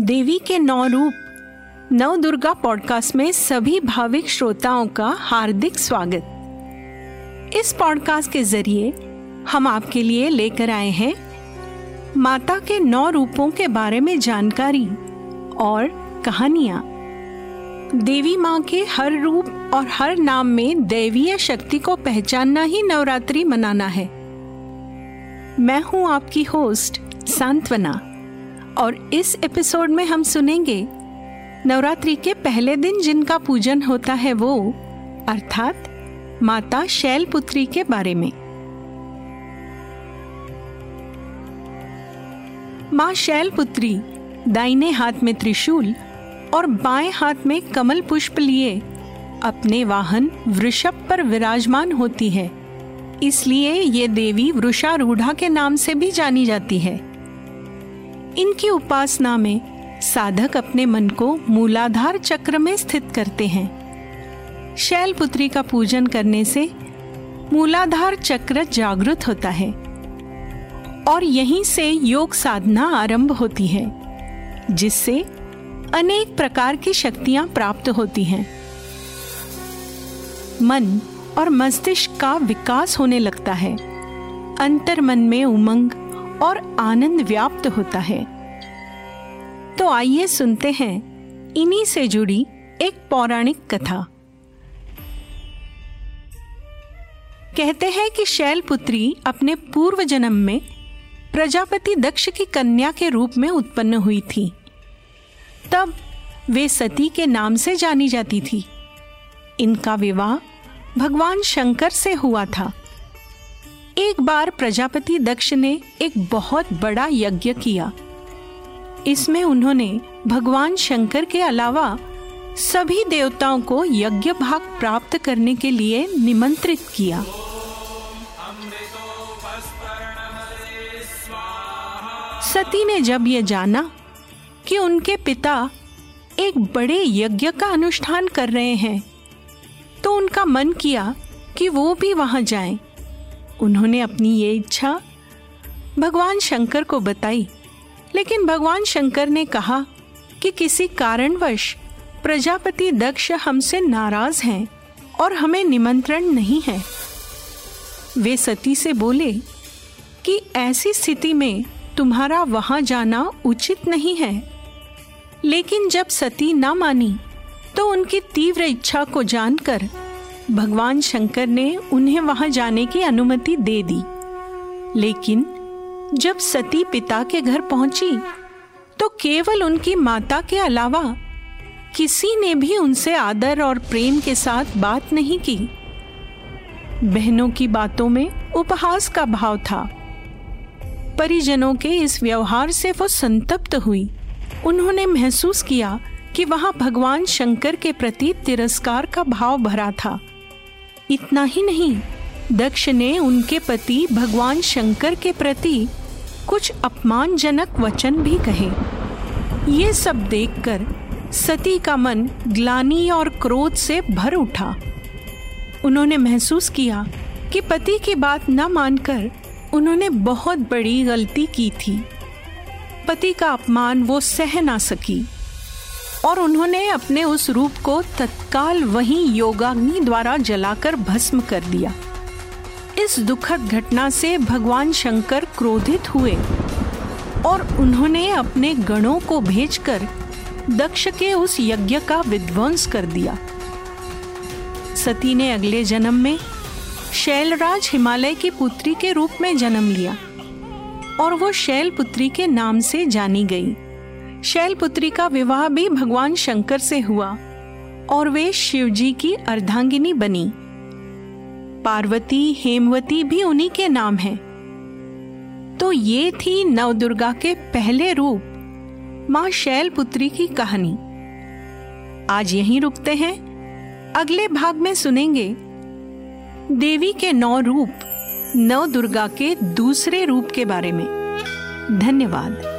देवी के नौ रूप। नव दुर्गा पॉडकास्ट में सभी भाविक श्रोताओं का हार्दिक स्वागत। इस पॉडकास्ट के ज़रिए हम आपके लिए लेकर आए हैं माता के नौ रूपों के बारे में जानकारी और कहानियाँ। देवी माँ के हर रूप और हर नाम में दैवीय शक्ति को पहचानना ही नवरात्रि मनाना है। मैं हूँ आपकी होस्ट सांत्वना। और इस एपिसोड में हम सुनेंगे नवरात्रि के पहले दिन जिनका पूजन होता है वो, अर्थात माता शैलपुत्री के बारे में। माँ शैलपुत्री दाहिने हाथ में त्रिशूल और बाएँ हाथ में कमल पुष्प लिए अपने वाहन वृषभ पर विराजमान होती है। इसलिए ये देवी वृषारूढ़ा के नाम से भी जानी जाती है। इनकी उपासना में साधक अपने मन को मूलाधार चक्र में स्थित करते हैं। शैलपुत्री का पूजन करने से मूलाधार चक्र जागृत होता है और यहीं से योग साधना आरंभ होती है, जिससे अनेक प्रकार की शक्तियाँ प्राप्त होती हैं। मन और मस्तिष्क का विकास होने लगता है। अंतर मन में उमंग और आनंद व्याप्त होता है। तो आइए सुनते हैं इन्हीं से जुड़ी एक पौराणिक कथा। कहते हैं कि शैलपुत्री अपने पूर्व जन्म में प्रजापति दक्ष की कन्या के रूप में उत्पन्न हुई थी। तब वे सती के नाम से जानी जाती थी। इनका विवाह भगवान शंकर से हुआ था। एक बार प्रजापति दक्ष ने एक बहुत बड़ा यज्ञ किया इसमें उन्होंने भगवान शंकर के अलावा सभी देवताओं को यज्ञ भाग प्राप्त करने के लिए निमंत्रित किया सती ने जब ये जाना कि उनके पिता एक बड़े यज्ञ का अनुष्ठान कर रहे हैं तो उनका मन किया कि वो भी वहाँ जाएँ। उन्होंने अपनी ये इच्छा भगवान शंकर को बताई। लेकिन भगवान शंकर ने कहा कि किसी कारणवश प्रजापति दक्ष हमसे नाराज़ हैं और हमें निमंत्रण नहीं है। वे सती से बोले कि ऐसी स्थिति में तुम्हारा वहाँ जाना उचित नहीं है। लेकिन जब सती न मानी तो उनकी तीव्र इच्छा को जानकर भगवान शंकर ने उन्हें वहाँ जाने की अनुमति दे दी। लेकिन जब सती पिता के घर पहुँची तो केवल उनकी माता के अलावा किसी ने भी उनसे आदर और प्रेम के साथ बात नहीं की। बहनों की बातों में उपहास का भाव था। परिजनों के इस व्यवहार से वो संतप्त हुई। उन्होंने महसूस किया कि वहाँ भगवान शंकर के प्रति तिरस्कार का भाव भरा था। इतना ही नहीं, दक्ष ने उनके पति भगवान शंकर के प्रति कुछ अपमानजनक वचन भी कहे। ये सब देखकर सती का मन ग्लानी और क्रोध से भर उठा। उन्होंने महसूस किया कि पति की बात न मानकर उन्होंने बहुत बड़ी गलती की थी। पति का अपमान वो सह ना सकी। और उन्होंने अपने उस रूप को तत्काल वहीं योगाग्नि द्वारा जलाकर भस्म कर दिया। इस दुखद घटना से भगवान शंकर क्रोधित हुए और उन्होंने अपने गणों को भेजकर दक्ष के उस यज्ञ का विध्वंस कर दिया। सती ने अगले जन्म में शैलराज हिमालय की पुत्री के रूप में जन्म लिया और वो शैल पुत्री के नाम से जानी गई। शैलपुत्री का विवाह भी भगवान शंकर से हुआ और वे शिवजी की अर्धांगिनी बनी। पार्वती, हेमवती भी उन्हीं के नाम हैं। तो ये थी नवदुर्गा के पहले रूप, माँ शैलपुत्री की कहानी। आज यहीं रुकते हैं। अगले भाग में सुनेंगे देवी के नौ रूप नव दुर्गा के दूसरे रूप के बारे में। धन्यवाद।